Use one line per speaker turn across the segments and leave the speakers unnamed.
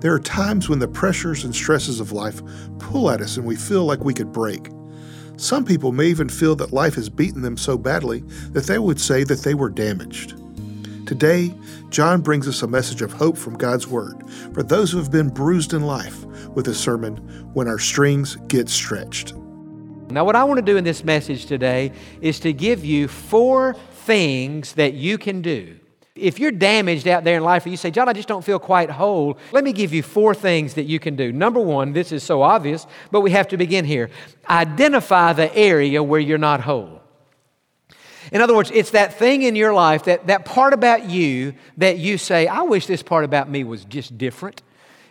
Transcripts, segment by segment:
There are times when the pressures and stresses of life pull at us and we feel like we could break. Some people may even feel that life has beaten them so badly that they would say that they were damaged. Today, Jon brings us a message of hope from God's Word for those who have been bruised in life with a sermon, When Our Strings Get Stretched.
Now, what I want to do in this message today is to give you four things that you can do. If you're damaged out there in life, or you say, Jon, I just don't feel quite whole, let me give you four things that you can do. Number one, this is so obvious, but we have to begin here. Identify the area where you're not whole. In other words, it's that thing in your life, that, that part about you that you say, I wish this part about me was just different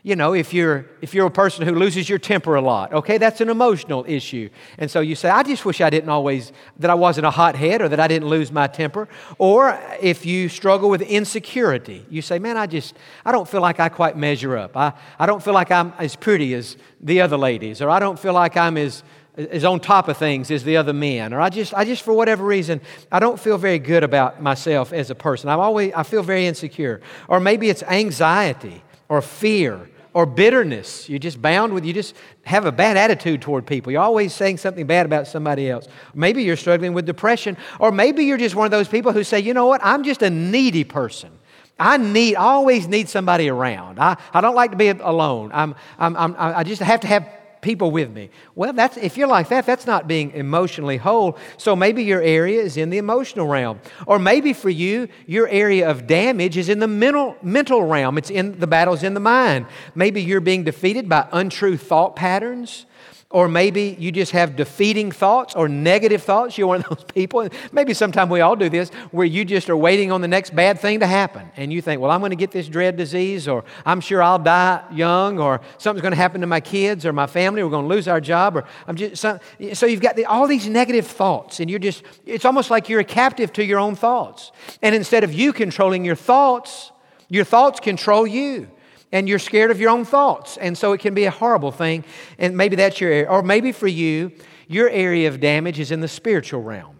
you know, if you're, if you're a person who loses your temper a lot, okay, that's an emotional issue. And so you say, I just wish I didn't always, that I wasn't a hothead or that I didn't lose my temper. Or if you struggle with insecurity, you say, man, I just, I don't feel like I quite measure up. I, I don't feel like I'm as pretty as the other ladies, or I don't feel like I'm as, as on top of things as the other men, or I just, I just, for whatever reason, I don't feel very good about myself as a person. I'm always, I feel very insecure. Or maybe it's anxiety or fear or bitterness. You're just bound with, you just have a bad attitude toward people. You're always saying something bad about somebody else. Maybe you're struggling with depression, or maybe you're just one of those people who say, you know what, I'm just a needy person. I need, I always need somebody around. I, I don't like to be alone. I'm, I'm, I'm, I just have to have people with me. Well, that's, if you're like that, that's not being emotionally whole. So maybe your area is in the emotional realm. Or maybe for you, your area of damage is in the mental, mental realm. It's in the battles in the mind. Maybe you're being defeated by untrue thought patterns. Or maybe you just have defeating thoughts or negative thoughts. You're one of those people. Maybe sometime we all do this where you just are waiting on the next bad thing to happen. And you think, well, I'm going to get this dread disease, or I'm sure I'll die young, or something's going to happen to my kids or my family. We're going to lose our job. Or I'm just, so, so you've got the, all these negative thoughts, and you're just, it's almost like you're a captive to your own thoughts. And instead of you controlling your thoughts, your thoughts control you and you're scared of your own thoughts. And so it can be a horrible thing. And maybe that's your area. Or maybe for you, your area of damage is in the spiritual realm.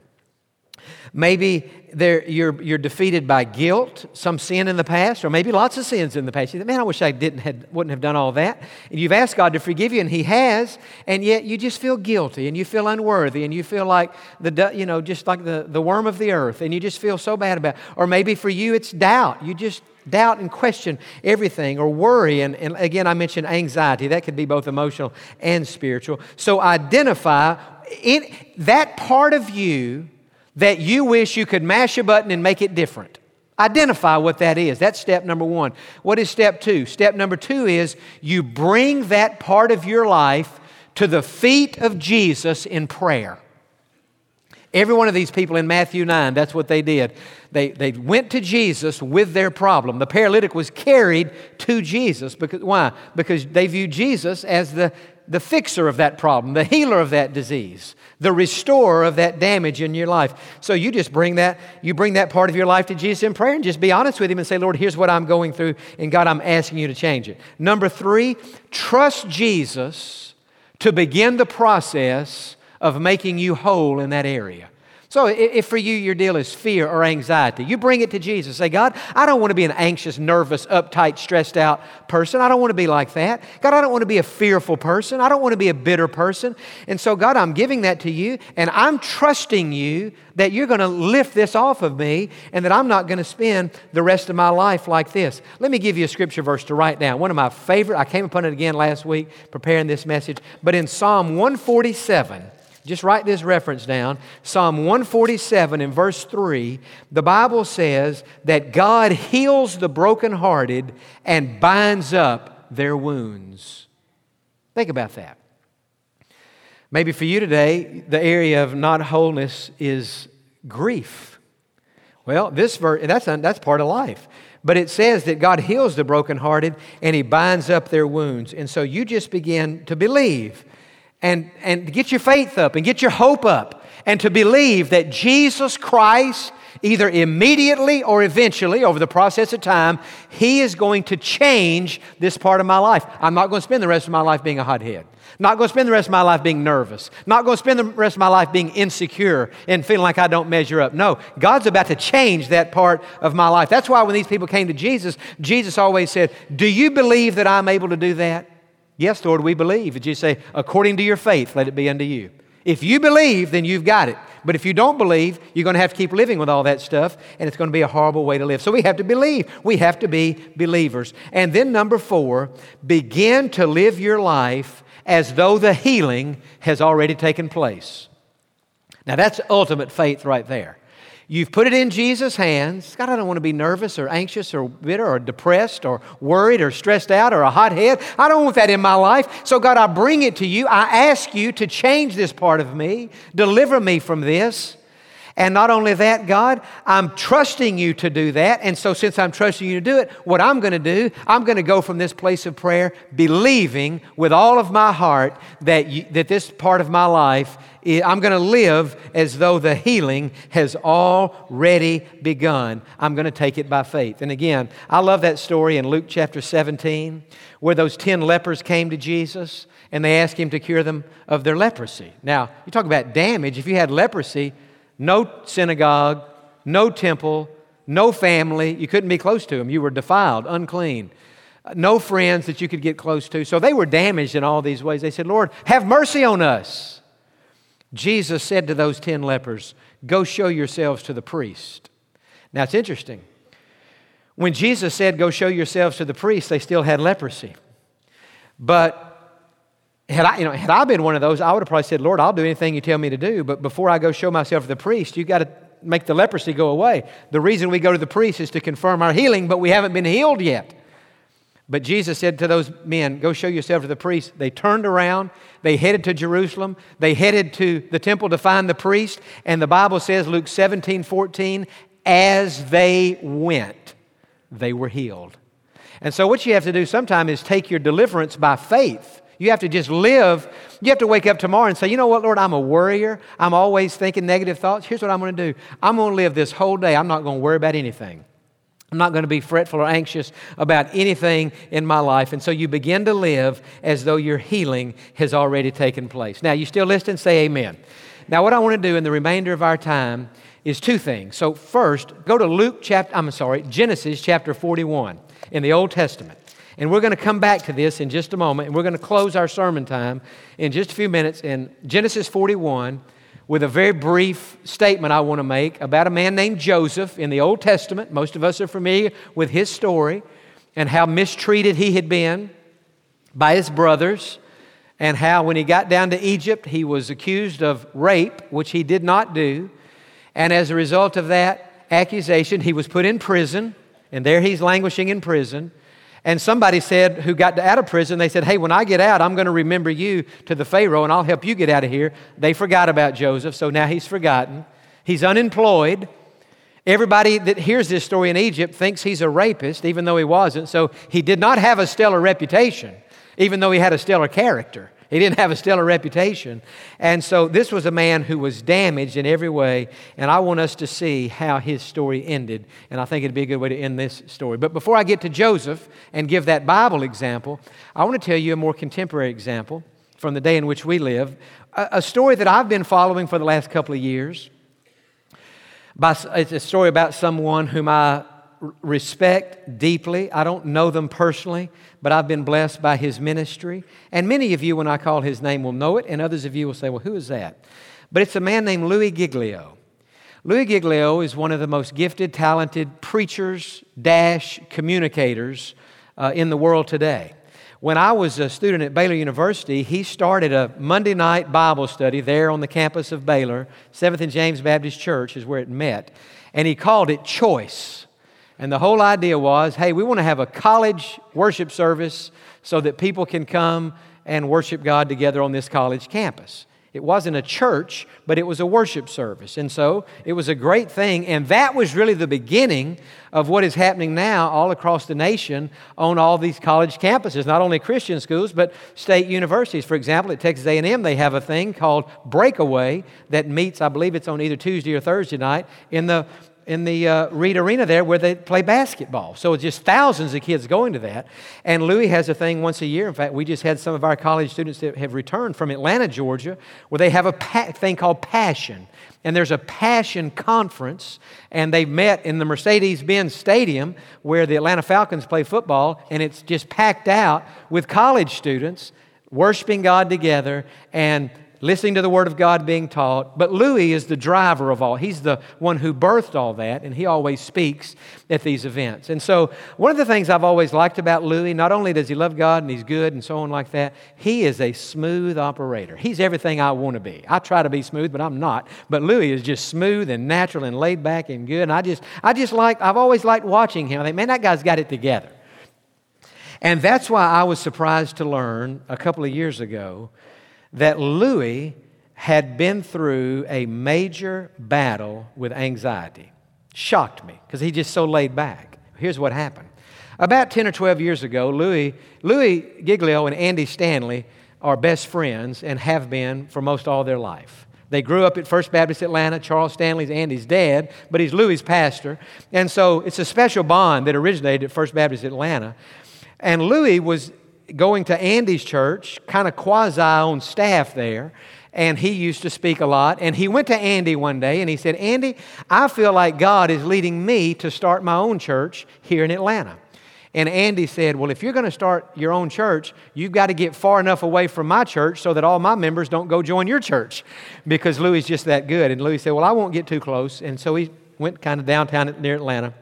Maybe you're, you're defeated by guilt, some sin in the past, or maybe lots of sins in the past. You think, man, I wish I didn't had, wouldn't have done all that. And you've asked God to forgive you, and He has, and yet you just feel guilty, and you feel unworthy, and you feel like the, you know, just like the, the worm of the earth, and you just feel so bad about it. Or maybe for you, it's doubt. You just doubt and question everything, or worry. And, and again, I mentioned anxiety. That could be both emotional and spiritual. So identify in that part of you that you wish you could mash a button and make it different. Identify what that is. That's step number one. What is step two? Step number two is you bring that part of your life to the feet of Jesus in prayer. Every one of these people in Matthew 9, that's what they did. They, they went to Jesus with their problem. The paralytic was carried to Jesus. Because, why? Because they viewed Jesus as the, the fixer of that problem, the healer of that disease, the restorer of that damage in your life. So you just bring that, you bring that part of your life to Jesus in prayer and just be honest with him and say, Lord, here's what I'm going through, and God, I'm asking you to change it. Number three, trust Jesus to begin the process of making you whole in that area. So, if for you your deal is fear or anxiety, you bring it to Jesus. Say, God, I don't want to be an anxious, nervous, uptight, stressed out person. I don't want to be like that. God, I don't want to be a fearful person. I don't want to be a bitter person. And so, God, I'm giving that to you, and I'm trusting you that you're going to lift this off of me and that I'm not going to spend the rest of my life like this. Let me give you a scripture verse to write down. One of my favorite, I came upon it again last week preparing this message, but in Psalm 147, just write this reference down. Psalm 147 in verse 3, the Bible says that God heals the brokenhearted and binds up their wounds. Think about that. Maybe for you today, the area of not wholeness is grief. Well, this verse, that's, that's part of life. But it says that God heals the brokenhearted and He binds up their wounds. And so you just begin to believe and, and get your faith up and get your hope up and to believe that Jesus Christ, either immediately or eventually over the process of time, He is going to change this part of my life. I'm not going to spend the rest of my life being a hothead. Not going to spend the rest of my life being nervous. Not going to spend the rest of my life being insecure and feeling like I don't measure up. No, God's about to change that part of my life. That's why when these people came to Jesus, Jesus always said, Do you believe that I'm able to do that? Yes, Lord, we believe. And you say, According to your faith, let it be unto you. If you believe, then you've got it. But if you don't believe, you're going to have to keep living with all that stuff, and it's going to be a horrible way to live. So we have to believe. We have to be believers. And then, number four, begin to live your life as though the healing has already taken place. Now, that's ultimate faith right there. You've put it in Jesus' hands. God, I don't want to be nervous or anxious or bitter or depressed or worried or stressed out or a hothead. I don't want that in my life. So, God, I bring it to you. I ask you to change this part of me, deliver me from this. And not only that, God, I'm trusting you to do that. And so, since I'm trusting you to do it, what I'm going to do, I'm going to go from this place of prayer believing with all of my heart that, you, that this part of my life, I'm going to live as though the healing has already begun. I'm going to take it by faith. And again, I love that story in Luke chapter 17 where those 10 lepers came to Jesus and they asked him to cure them of their leprosy. Now, you talk about damage. If you had leprosy, no synagogue, no temple, no family. You couldn't be close to them. You were defiled, unclean. No friends that you could get close to. So they were damaged in all these ways. They said, Lord, have mercy on us. Jesus said to those 10 lepers, Go show yourselves to the priest. Now it's interesting. When Jesus said, Go show yourselves to the priest, they still had leprosy. But had I, you know, had I been one of those, I would have probably said, Lord, I'll do anything you tell me to do, but before I go show myself to the priest, you've got to make the leprosy go away. The reason we go to the priest is to confirm our healing, but we haven't been healed yet. But Jesus said to those men, Go show yourself to the priest. They turned around, they headed to Jerusalem, they headed to the temple to find the priest, and the Bible says, Luke 17 14, as they went, they were healed. And so, what you have to do sometimes is take your deliverance by faith. You have to just live. You have to wake up tomorrow and say, you know what, Lord, I'm a worrier. I'm always thinking negative thoughts. Here's what I'm going to do I'm going to live this whole day. I'm not going to worry about anything. I'm not going to be fretful or anxious about anything in my life. And so you begin to live as though your healing has already taken place. Now, you still listen? Say amen. Now, what I want to do in the remainder of our time is two things. So, first, go to Luke chapter, I'm sorry, Genesis chapter 41 in the Old Testament. And we're going to come back to this in just a moment, and we're going to close our sermon time in just a few minutes in Genesis 41 with a very brief statement I want to make about a man named Joseph in the Old Testament. Most of us are familiar with his story and how mistreated he had been by his brothers, and how when he got down to Egypt, he was accused of rape, which he did not do. And as a result of that accusation, he was put in prison, and there he's languishing in prison. And somebody said, who got out of prison, they said, Hey, when I get out, I'm going to remember you to the Pharaoh and I'll help you get out of here. They forgot about Joseph, so now he's forgotten. He's unemployed. Everybody that hears this story in Egypt thinks he's a rapist, even though he wasn't. So he did not have a stellar reputation, even though he had a stellar character. He didn't have a stellar reputation. And so this was a man who was damaged in every way. And I want us to see how his story ended. And I think it'd be a good way to end this story. But before I get to Joseph and give that Bible example, I want to tell you a more contemporary example from the day in which we live. A, a story that I've been following for the last couple of years. By, it's a story about someone whom I respect deeply. I don't know them personally, but I've been blessed by his ministry. And many of you, when I call his name, will know it, and others of you will say, Well, who is that? But it's a man named Louis Giglio. Louis Giglio is one of the most gifted, talented preachers, dash communicators uh, in the world today. When I was a student at Baylor University, he started a Monday night Bible study there on the campus of Baylor. Seventh and James Baptist Church is where it met. And he called it Choice. And the whole idea was hey, we want to have a college worship service so that people can come and worship God together on this college campus. It wasn't a church, but it was a worship service. And so it was a great thing. And that was really the beginning of what is happening now all across the nation on all these college campuses, not only Christian schools, but state universities. For example, at Texas A&M, they have a thing called Breakaway that meets, I believe it's on either Tuesday or Thursday night, in the in the uh, Reed Arena there where they play basketball. So it's just thousands of kids going to that. And Louis has a thing once a year. In fact, we just had some of our college students that have returned from Atlanta, Georgia, where they have a pa- thing called Passion. And there's a Passion conference, and they met in the Mercedes Benz Stadium where the Atlanta Falcons play football, and it's just packed out with college students worshiping God together and listening to the Word of God being taught. But Louis is the driver of all. He's the one who birthed all that, and he always speaks at these events. And so, one of the things I've always liked about Louis, not only does he love God and he's good and so on like that, he is a smooth operator. He's everything I want to be. I try to be smooth, but I'm not. But Louis is just smooth and natural and laid back and good. And I just, I just like, I've always liked watching him. I think, man, that guy's got it together. And that's why I was surprised to learn a couple of years ago that Louis had been through a major battle with anxiety. Shocked me because he just so laid back. Here's what happened. About 10 or 12 years ago, Louis, Louis Giglio and Andy Stanley are best friends and have been for most all their life. They grew up at First Baptist Atlanta. Charles Stanley's Andy's dad, but he's Louis's pastor. And so it's a special bond that originated at First Baptist Atlanta. And Louis was going to Andy's church, kind of quasi on staff there, and he used to speak a lot. And he went to Andy one day and he said, Andy, I feel like God is leading me to start my own church here in Atlanta. And Andy said, Well, if you're going to start your own church, you've got to get far enough away from my church so that all my members don't go join your church because Louis just that good. And Louis said, Well, I won't get too close. And so he went kind of downtown near Atlanta,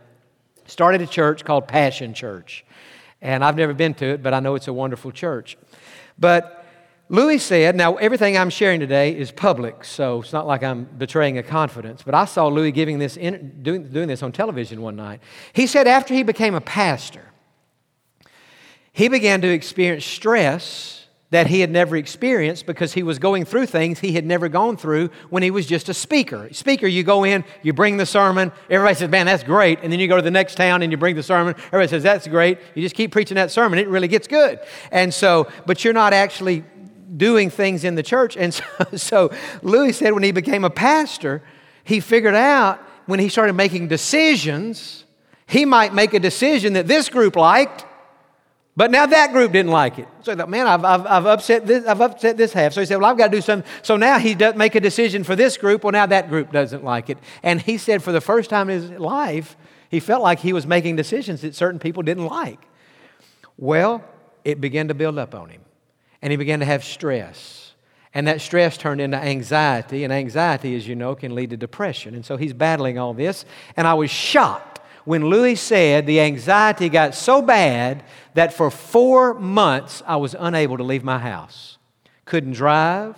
started a church called Passion Church. And I've never been to it, but I know it's a wonderful church. But Louis said, now everything I'm sharing today is public, so it's not like I'm betraying a confidence, but I saw Louis giving this in, doing, doing this on television one night. He said after he became a pastor, he began to experience stress that he had never experienced because he was going through things he had never gone through when he was just a speaker. Speaker, you go in, you bring the sermon, everybody says, Man, that's great. And then you go to the next town and you bring the sermon, everybody says, That's great. You just keep preaching that sermon, it really gets good. And so, but you're not actually doing things in the church. And so, so Louis said when he became a pastor, he figured out when he started making decisions, he might make a decision that this group liked but now that group didn't like it. So he thought, man, I've, I've, I've, upset this, I've upset this half. So he said, well, I've got to do something. So now he does make a decision for this group. Well, now that group doesn't like it. And he said for the first time in his life, he felt like he was making decisions that certain people didn't like. Well, it began to build up on him. And he began to have stress. And that stress turned into anxiety. And anxiety, as you know, can lead to depression. And so he's battling all this. And I was shocked when Louis said the anxiety got so bad that for four months I was unable to leave my house. Couldn't drive,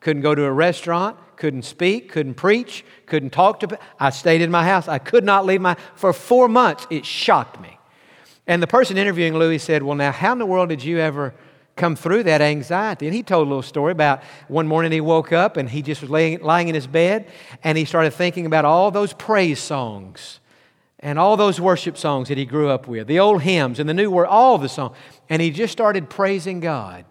couldn't go to a restaurant, couldn't speak, couldn't preach, couldn't talk to. I stayed in my house. I could not leave my. For four months, it shocked me. And the person interviewing Louis said, "Well, now, how in the world did you ever?" come through that anxiety. And he told a little story about one morning he woke up and he just was laying, lying in his bed and he started thinking about all those praise songs and all those worship songs that he grew up with, the old hymns and the new word, all the songs. And he just started praising God.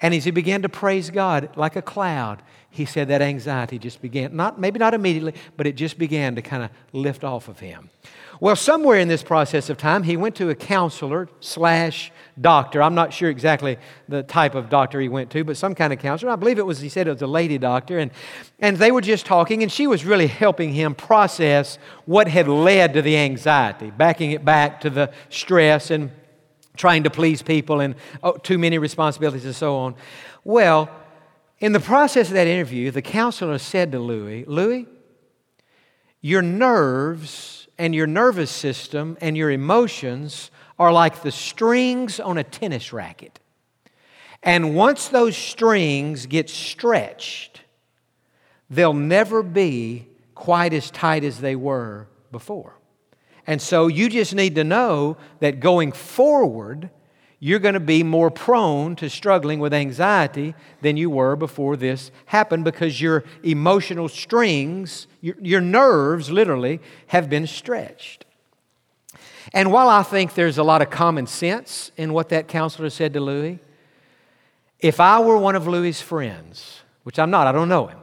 And as he began to praise God like a cloud, he said that anxiety just began, not, maybe not immediately, but it just began to kind of lift off of him. Well, somewhere in this process of time, he went to a counselor slash doctor. I'm not sure exactly the type of doctor he went to, but some kind of counselor. I believe it was, he said it was a lady doctor. And, and they were just talking, and she was really helping him process what had led to the anxiety, backing it back to the stress and trying to please people and oh, too many responsibilities and so on. Well, in the process of that interview, the counselor said to Louis, Louis, your nerves and your nervous system and your emotions are like the strings on a tennis racket. And once those strings get stretched, they'll never be quite as tight as they were before. And so you just need to know that going forward, you're going to be more prone to struggling with anxiety than you were before this happened because your emotional strings, your, your nerves literally, have been stretched. And while I think there's a lot of common sense in what that counselor said to Louis, if I were one of Louis's friends, which I'm not, I don't know him,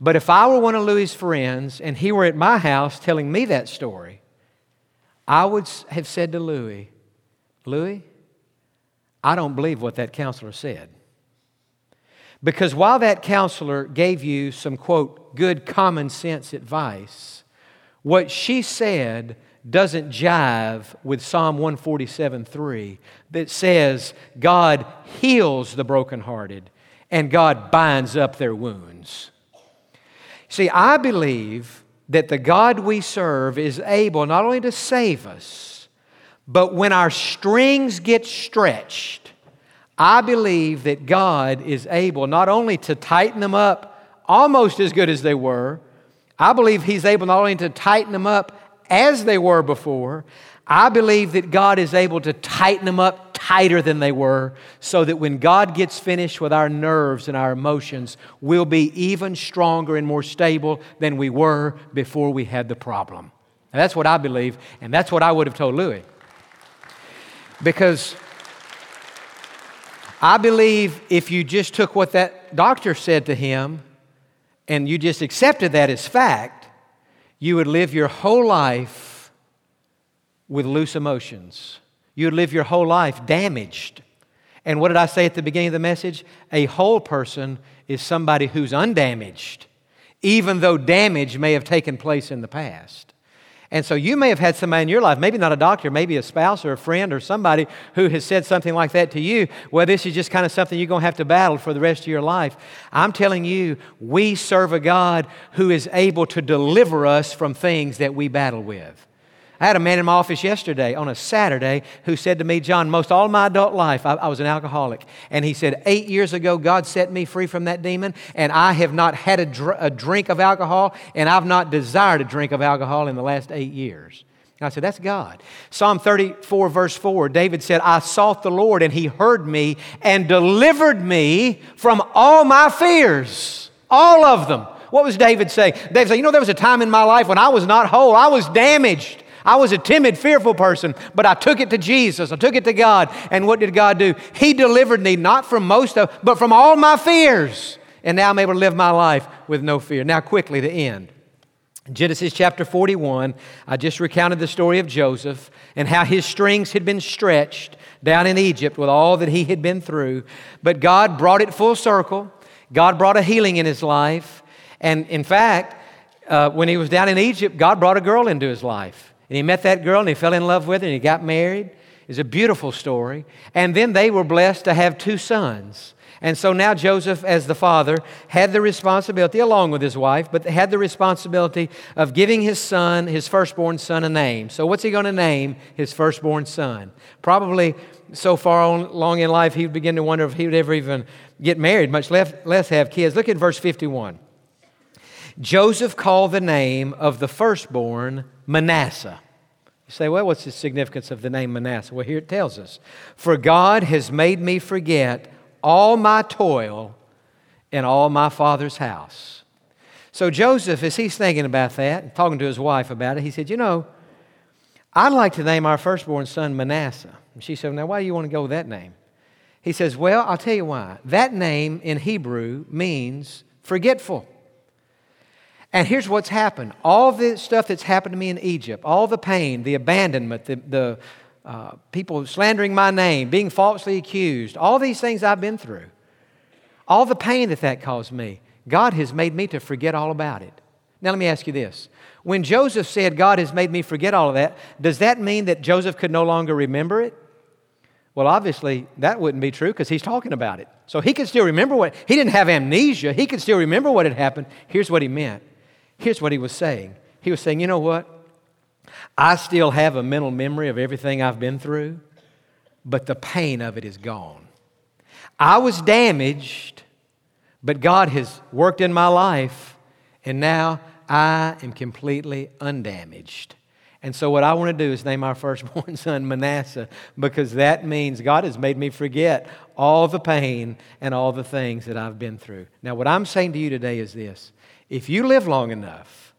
but if I were one of Louis's friends and he were at my house telling me that story, I would have said to Louis, Louis, I don't believe what that counselor said. Because while that counselor gave you some, quote, good common sense advice, what she said doesn't jive with Psalm 147 3 that says God heals the brokenhearted and God binds up their wounds. See, I believe that the God we serve is able not only to save us, but when our strings get stretched, I believe that God is able not only to tighten them up almost as good as they were, I believe He's able not only to tighten them up as they were before, I believe that God is able to tighten them up tighter than they were so that when God gets finished with our nerves and our emotions, we'll be even stronger and more stable than we were before we had the problem. And that's what I believe, and that's what I would have told Louis. Because I believe if you just took what that doctor said to him and you just accepted that as fact, you would live your whole life with loose emotions. You would live your whole life damaged. And what did I say at the beginning of the message? A whole person is somebody who's undamaged, even though damage may have taken place in the past. And so you may have had somebody in your life, maybe not a doctor, maybe a spouse or a friend or somebody who has said something like that to you. Well, this is just kind of something you're going to have to battle for the rest of your life. I'm telling you, we serve a God who is able to deliver us from things that we battle with. I had a man in my office yesterday on a Saturday who said to me, Jon, most all my adult life I, I, was an alcoholic. And he said, Eight years ago, God set me free from that demon, and I have not had a, dr- a drink of alcohol, and I've not desired a drink of alcohol in the last eight years. And I said, That's God. Psalm 34, verse 4, David said, I sought the Lord, and he heard me and delivered me from all my fears, all of them. What was David saying? David said, You know, there was a time in my life when I was not whole, I was damaged. I was a timid, fearful person, but I took it to Jesus. I took it to God. And what did God do? He delivered me not from most of, but from all my fears. And now I'm able to live my life with no fear. Now, quickly, the end. Genesis chapter 41, I just recounted the story of Joseph and how his strings had been stretched down in Egypt with all that he had been through. But God brought it full circle. God brought a healing in his life. And in fact, uh, when he was down in Egypt, God brought a girl into his life. And he met that girl and he fell in love with her and he got married. It's a beautiful story. And then they were blessed to have two sons. And so now Joseph, as the father, had the responsibility, along with his wife, but had the responsibility of giving his son, his firstborn son, a name. So, what's he going to name his firstborn son? Probably so far along in life, he would begin to wonder if he would ever even get married, much less, less have kids. Look at verse 51. Joseph called the name of the firstborn Manasseh. You say, well, what's the significance of the name Manasseh? Well, here it tells us For God has made me forget all my toil in all my father's house. So, Joseph, as he's thinking about that and talking to his wife about it, he said, You know, I'd like to name our firstborn son Manasseh. And she said, Now, why do you want to go with that name? He says, Well, I'll tell you why. That name in Hebrew means forgetful. And here's what's happened all the stuff that's happened to me in Egypt, all the pain, the abandonment, the, the uh, people slandering my name, being falsely accused, all these things I've been through, all the pain that that caused me, God has made me to forget all about it. Now, let me ask you this. When Joseph said, God has made me forget all of that, does that mean that Joseph could no longer remember it? Well, obviously, that wouldn't be true because he's talking about it. So he could still remember what, he didn't have amnesia. He could still remember what had happened. Here's what he meant Here's what he was saying He was saying, you know what? I still have a mental memory of everything I've been through, but the pain of it is gone. I was damaged, but God has worked in my life, and now I am completely undamaged. And so, what I want to do is name our firstborn son Manasseh because that means God has made me forget all the pain and all the things that I've been through. Now, what I'm saying to you today is this if you live long enough,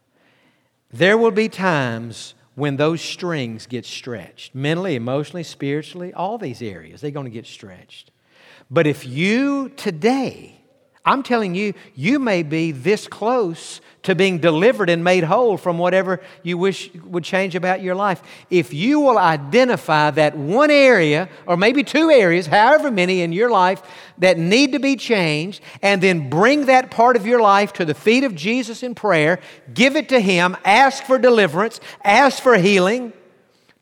there will be times when those strings get stretched mentally, emotionally, spiritually, all these areas, they're going to get stretched. But if you today, I'm telling you, you may be this close to being delivered and made whole from whatever you wish would change about your life. If you will identify that one area, or maybe two areas, however many in your life, that need to be changed, and then bring that part of your life to the feet of Jesus in prayer, give it to Him, ask for deliverance, ask for healing.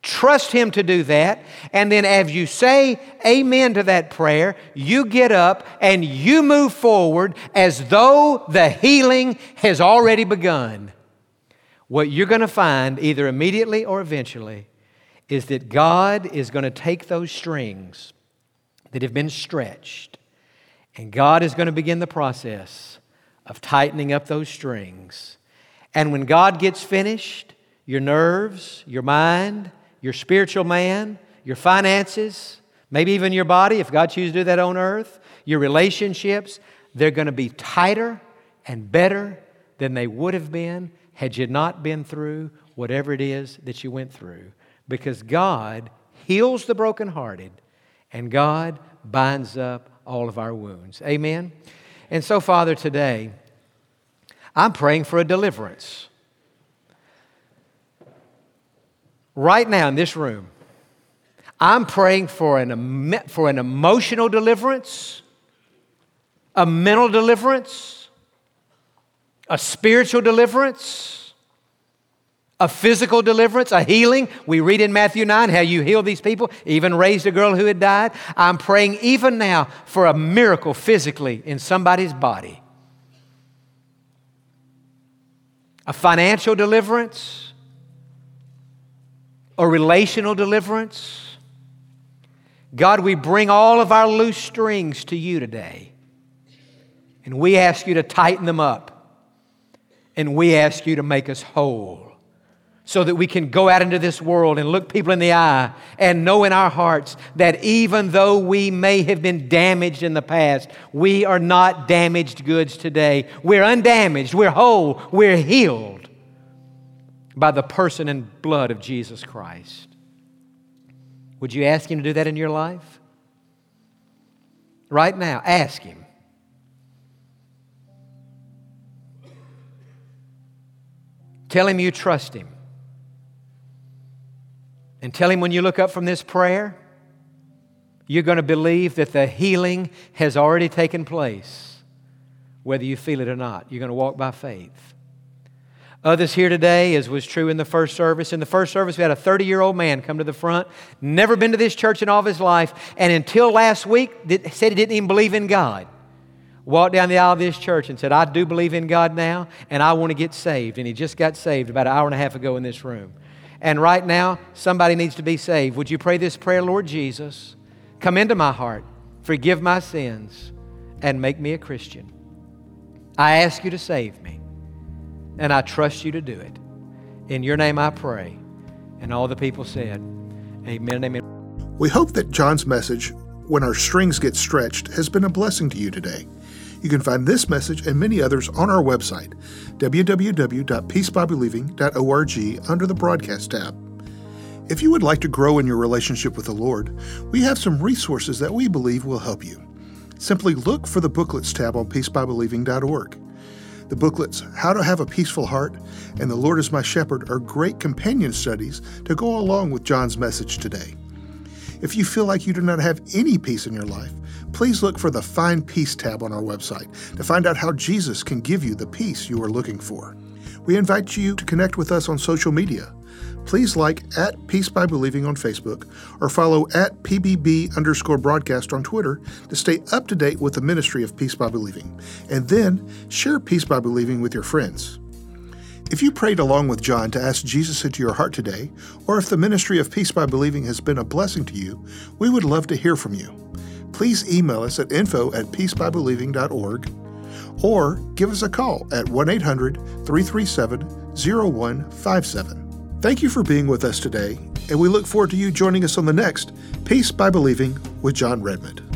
Trust Him to do that. And then, as you say amen to that prayer, you get up and you move forward as though the healing has already begun. What you're going to find, either immediately or eventually, is that God is going to take those strings that have been stretched, and God is going to begin the process of tightening up those strings. And when God gets finished, your nerves, your mind, your spiritual man, your finances, maybe even your body, if God chooses to do that on earth, your relationships, they're going to be tighter and better than they would have been had you not been through whatever it is that you went through. Because God heals the brokenhearted and God binds up all of our wounds. Amen? And so, Father, today, I'm praying for a deliverance. Right now in this room, I'm praying for an, for an emotional deliverance, a mental deliverance, a spiritual deliverance, a physical deliverance, a healing. We read in Matthew 9 how you heal these people, even raised a girl who had died. I'm praying even now for a miracle physically in somebody's body. A financial deliverance, or relational deliverance. God, we bring all of our loose strings to you today. And we ask you to tighten them up. And we ask you to make us whole so that we can go out into this world and look people in the eye and know in our hearts that even though we may have been damaged in the past, we are not damaged goods today. We're undamaged, we're whole, we're healed by the person and blood of Jesus Christ. Would you ask Him to do that in your life? Right now, ask Him. Tell Him you trust Him. And tell Him when you look up from this prayer, you're going to believe that the healing has already taken place, whether you feel it or not. You're going to walk by faith. Others here today, as was true in the first service. In the first service, we had a 30 year old man come to the front, never been to this church in all of his life, and until last week said he didn't even believe in God. Walked down the aisle of this church and said, I do believe in God now, and I want to get saved. And he just got saved about an hour and a half ago in this room. And right now, somebody needs to be saved. Would you pray this prayer, Lord Jesus? Come into my heart, forgive my sins, and make me a Christian. I ask you to save me and I trust you to do it. In your name I pray. And all the people said, Amen amen.
We hope that Jon's message, When Our Strings Get Stretched, has been a blessing to you today. You can find this message and many others on our website, www.peacebybelieving.org, under the Broadcast tab. If you would like to grow in your relationship with the Lord, we have some resources that we believe will help you. Simply look for the Booklets tab on peacebybelieving.org. The booklets, How to Have a Peaceful Heart and The Lord is My Shepherd, are great companion studies to go along with Jon's message today. If you feel like you do not have any peace in your life, please look for the Find Peace tab on our website to find out how Jesus can give you the peace you are looking for. We invite you to connect with us on social media please like at Peace by Believing on Facebook or follow at PBB underscore broadcast on Twitter to stay up to date with the ministry of Peace by Believing. And then share Peace by Believing with your friends. If you prayed along with Jon to ask Jesus into your heart today, or if the ministry of Peace by Believing has been a blessing to you, we would love to hear from you. Please email us at info at peacebybelieving.org or give us a call at 1 800 337 0157. Thank you for being with us today, and we look forward to you joining us on the next Peace by Believing with Jon Redmond.